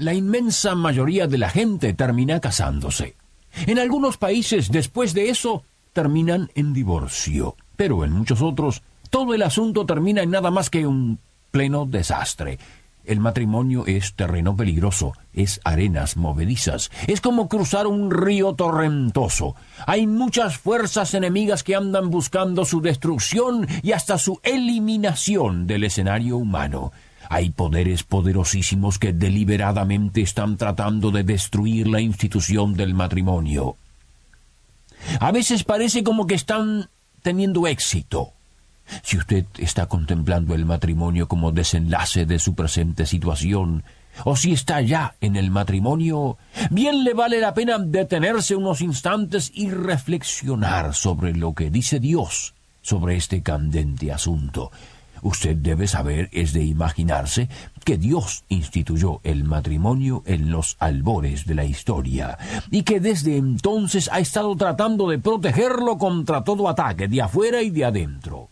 La inmensa mayoría de la gente termina casándose. En algunos países, después de eso, terminan en divorcio. Pero en muchos otros, todo el asunto termina en nada más que un pleno desastre. El matrimonio es terreno peligroso, es arenas movedizas, es como cruzar un río torrentoso. Hay muchas fuerzas enemigas que andan buscando su destrucción y hasta su eliminación del escenario humano. Hay poderes poderosísimos que deliberadamente están tratando de destruir la institución del matrimonio. A veces parece como que están teniendo éxito. Si usted está contemplando el matrimonio como desenlace de su presente situación, o si está ya en el matrimonio, bien le vale la pena detenerse unos instantes y reflexionar sobre lo que dice Dios sobre este candente asunto. Usted debe saber, es de imaginarse, que Dios instituyó el matrimonio en los albores de la historia, y que desde entonces ha estado tratando de protegerlo contra todo ataque de afuera y de adentro.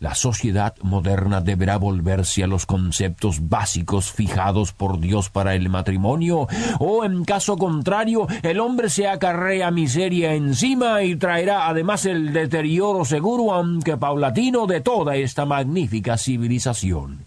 La sociedad moderna deberá volverse a los conceptos básicos fijados por Dios para el matrimonio, o en caso contrario, el hombre se acarrea miseria encima y traerá además el deterioro seguro, aunque paulatino, de toda esta magnífica civilización.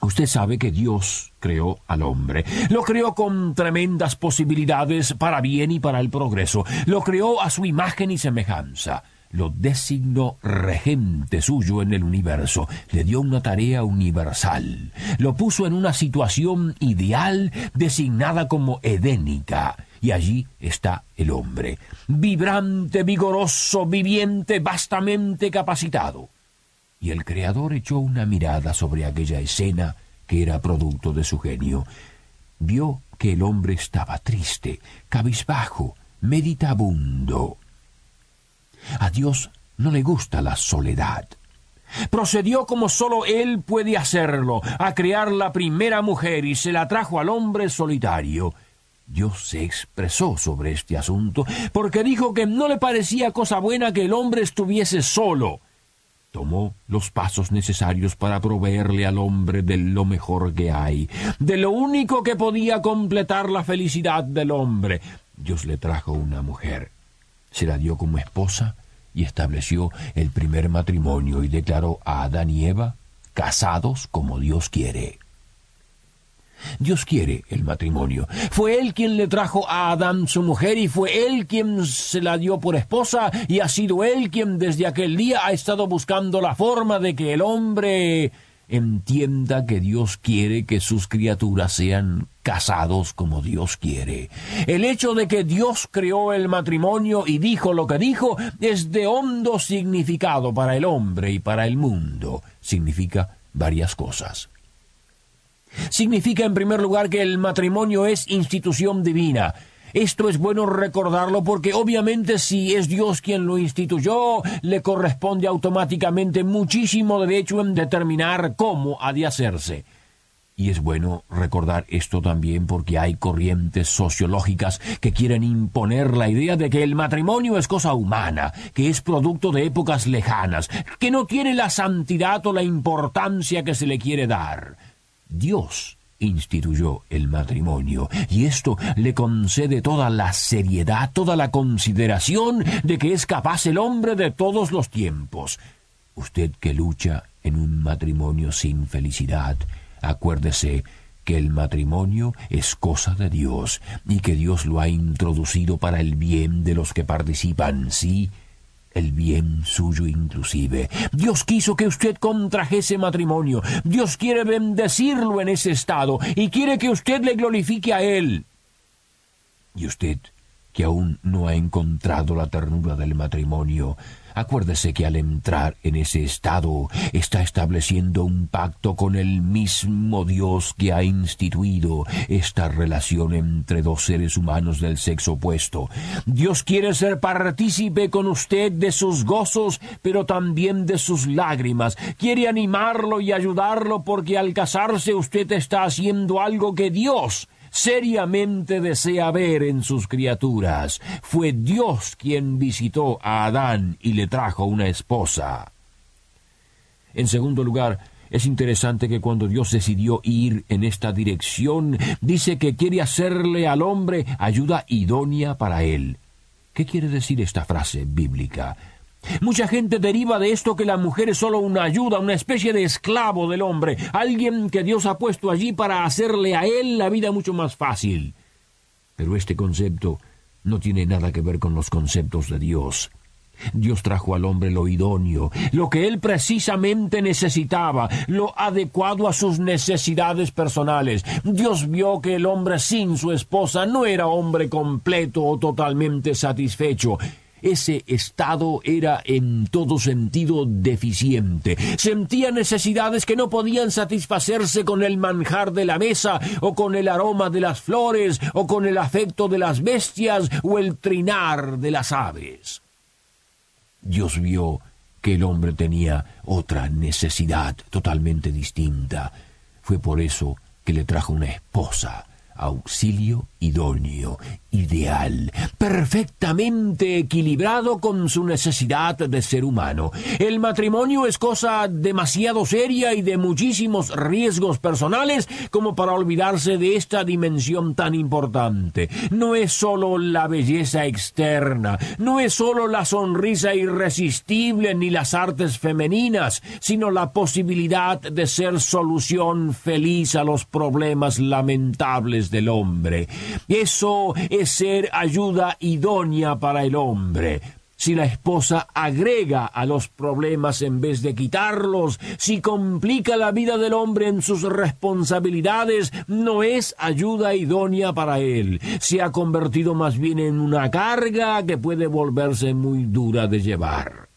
Usted sabe que Dios creó al hombre. Lo creó con tremendas posibilidades para bien y para el progreso. Lo creó a su imagen y semejanza lo designó regente suyo en el universo, le dio una tarea universal, lo puso en una situación ideal designada como edénica, y allí está el hombre, vibrante, vigoroso, viviente, vastamente capacitado. Y el Creador echó una mirada sobre aquella escena que era producto de su genio. Vio que el hombre estaba triste, cabizbajo, meditabundo. A Dios no le gusta la soledad. Procedió como sólo él puede hacerlo, a crear la primera mujer y se la trajo al hombre solitario. Dios se expresó sobre este asunto porque dijo que no le parecía cosa buena que el hombre estuviese solo. Tomó los pasos necesarios para proveerle al hombre de lo mejor que hay, de lo único que podía completar la felicidad del hombre. Dios le trajo una mujer se la dio como esposa y estableció el primer matrimonio y declaró a Adán y Eva casados como Dios quiere. Dios quiere el matrimonio. Fue Él quien le trajo a Adán su mujer y fue Él quien se la dio por esposa y ha sido Él quien desde aquel día ha estado buscando la forma de que el hombre entienda que Dios quiere que sus criaturas sean casados como Dios quiere. El hecho de que Dios creó el matrimonio y dijo lo que dijo es de hondo significado para el hombre y para el mundo. Significa varias cosas. Significa en primer lugar que el matrimonio es institución divina, esto es bueno recordarlo porque obviamente si es Dios quien lo instituyó, le corresponde automáticamente muchísimo derecho en determinar cómo ha de hacerse. Y es bueno recordar esto también porque hay corrientes sociológicas que quieren imponer la idea de que el matrimonio es cosa humana, que es producto de épocas lejanas, que no tiene la santidad o la importancia que se le quiere dar. Dios instituyó el matrimonio, y esto le concede toda la seriedad, toda la consideración de que es capaz el hombre de todos los tiempos. Usted que lucha en un matrimonio sin felicidad, acuérdese que el matrimonio es cosa de Dios y que Dios lo ha introducido para el bien de los que participan, sí, el bien suyo inclusive. Dios quiso que usted contrajese matrimonio. Dios quiere bendecirlo en ese estado y quiere que usted le glorifique a Él. Y usted que aún no ha encontrado la ternura del matrimonio, acuérdese que al entrar en ese estado está estableciendo un pacto con el mismo Dios que ha instituido esta relación entre dos seres humanos del sexo opuesto. Dios quiere ser partícipe con usted de sus gozos, pero también de sus lágrimas. Quiere animarlo y ayudarlo porque al casarse usted está haciendo algo que Dios seriamente desea ver en sus criaturas. Fue Dios quien visitó a Adán y le trajo una esposa. En segundo lugar, es interesante que cuando Dios decidió ir en esta dirección, dice que quiere hacerle al hombre ayuda idónea para él. ¿Qué quiere decir esta frase bíblica? Mucha gente deriva de esto que la mujer es solo una ayuda, una especie de esclavo del hombre, alguien que Dios ha puesto allí para hacerle a él la vida mucho más fácil. Pero este concepto no tiene nada que ver con los conceptos de Dios. Dios trajo al hombre lo idóneo, lo que él precisamente necesitaba, lo adecuado a sus necesidades personales. Dios vio que el hombre sin su esposa no era hombre completo o totalmente satisfecho. Ese estado era en todo sentido deficiente. Sentía necesidades que no podían satisfacerse con el manjar de la mesa, o con el aroma de las flores, o con el afecto de las bestias, o el trinar de las aves. Dios vio que el hombre tenía otra necesidad totalmente distinta. Fue por eso que le trajo una esposa, auxilio idóneo, ideal, perfectamente equilibrado con su necesidad de ser humano. El matrimonio es cosa demasiado seria y de muchísimos riesgos personales como para olvidarse de esta dimensión tan importante. No es sólo la belleza externa, no es sólo la sonrisa irresistible ni las artes femeninas, sino la posibilidad de ser solución feliz a los problemas lamentables del hombre. Eso es ser ayuda idónea para el hombre. Si la esposa agrega a los problemas en vez de quitarlos, si complica la vida del hombre en sus responsabilidades, no es ayuda idónea para él. Se ha convertido más bien en una carga que puede volverse muy dura de llevar.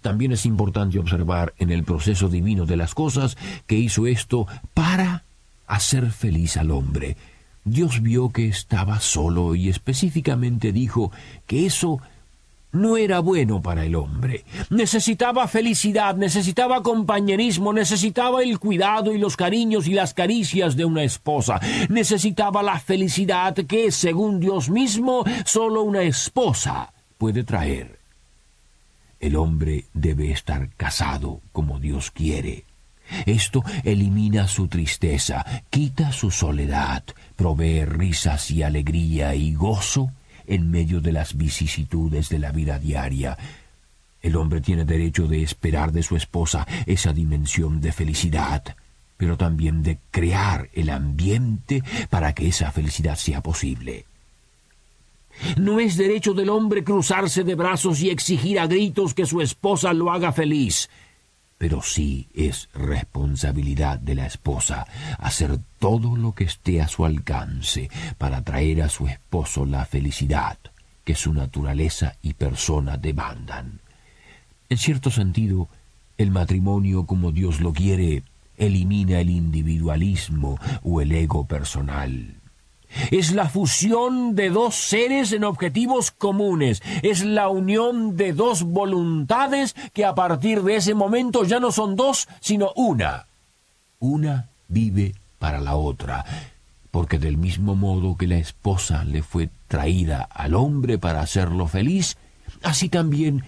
También es importante observar en el proceso divino de las cosas que hizo esto para hacer feliz al hombre. Dios vio que estaba solo y específicamente dijo que eso no era bueno para el hombre. Necesitaba felicidad, necesitaba compañerismo, necesitaba el cuidado y los cariños y las caricias de una esposa. Necesitaba la felicidad que, según Dios mismo, solo una esposa puede traer. El hombre debe estar casado como Dios quiere. Esto elimina su tristeza, quita su soledad, provee risas y alegría y gozo en medio de las vicisitudes de la vida diaria. El hombre tiene derecho de esperar de su esposa esa dimensión de felicidad, pero también de crear el ambiente para que esa felicidad sea posible. No es derecho del hombre cruzarse de brazos y exigir a gritos que su esposa lo haga feliz pero sí es responsabilidad de la esposa hacer todo lo que esté a su alcance para traer a su esposo la felicidad que su naturaleza y persona demandan. En cierto sentido, el matrimonio como Dios lo quiere elimina el individualismo o el ego personal. Es la fusión de dos seres en objetivos comunes. Es la unión de dos voluntades que a partir de ese momento ya no son dos, sino una. Una vive para la otra, porque del mismo modo que la esposa le fue traída al hombre para hacerlo feliz, así también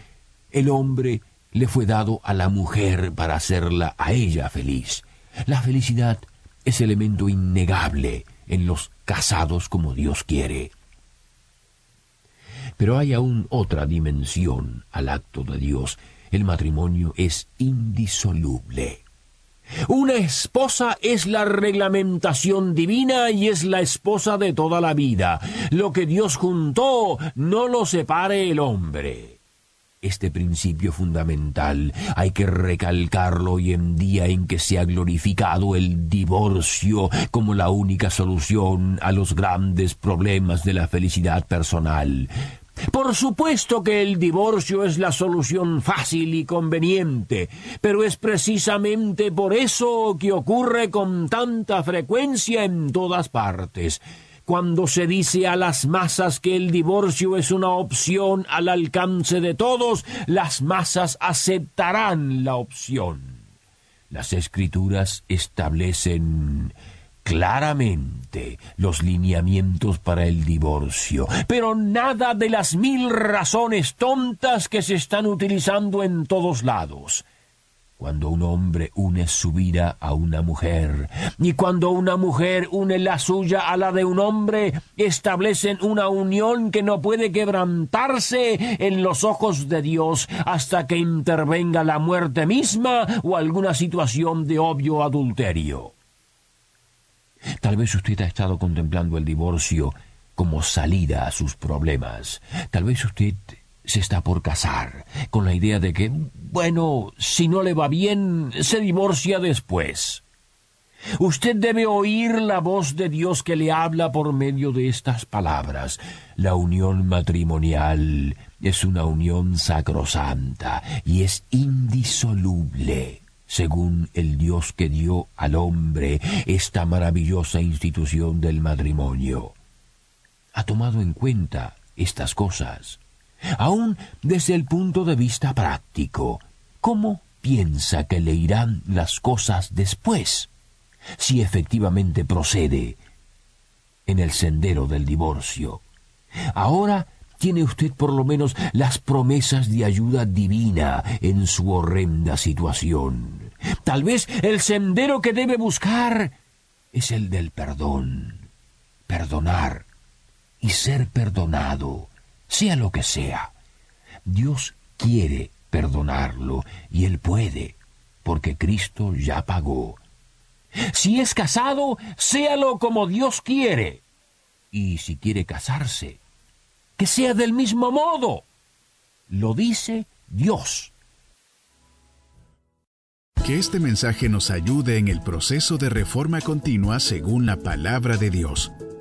el hombre le fue dado a la mujer para hacerla a ella feliz. La felicidad es elemento innegable en los casados como Dios quiere. Pero hay aún otra dimensión al acto de Dios. El matrimonio es indisoluble. Una esposa es la reglamentación divina y es la esposa de toda la vida. Lo que Dios juntó no lo separe el hombre. Este principio fundamental hay que recalcarlo hoy en día en que se ha glorificado el divorcio como la única solución a los grandes problemas de la felicidad personal. Por supuesto que el divorcio es la solución fácil y conveniente, pero es precisamente por eso que ocurre con tanta frecuencia en todas partes. Cuando se dice a las masas que el divorcio es una opción al alcance de todos, las masas aceptarán la opción. Las escrituras establecen claramente los lineamientos para el divorcio, pero nada de las mil razones tontas que se están utilizando en todos lados. Cuando un hombre une su vida a una mujer, y cuando una mujer une la suya a la de un hombre, establecen una unión que no puede quebrantarse en los ojos de Dios hasta que intervenga la muerte misma o alguna situación de obvio adulterio. Tal vez usted ha estado contemplando el divorcio como salida a sus problemas. Tal vez usted se está por casar con la idea de que, bueno, si no le va bien, se divorcia después. Usted debe oír la voz de Dios que le habla por medio de estas palabras. La unión matrimonial es una unión sacrosanta y es indisoluble según el Dios que dio al hombre esta maravillosa institución del matrimonio. Ha tomado en cuenta estas cosas, aun desde el punto de vista práctico. ¿Cómo piensa que le irán las cosas después, si efectivamente procede en el sendero del divorcio? Ahora tiene usted por lo menos las promesas de ayuda divina en su horrenda situación. Tal vez el sendero que debe buscar es el del perdón. Perdonar y ser perdonado, sea lo que sea. Dios quiere perdonarlo y Él puede, porque Cristo ya pagó. Si es casado, séalo como Dios quiere. Y si quiere casarse, que sea del mismo modo. Lo dice Dios. Que este mensaje nos ayude en el proceso de reforma continua según la palabra de Dios.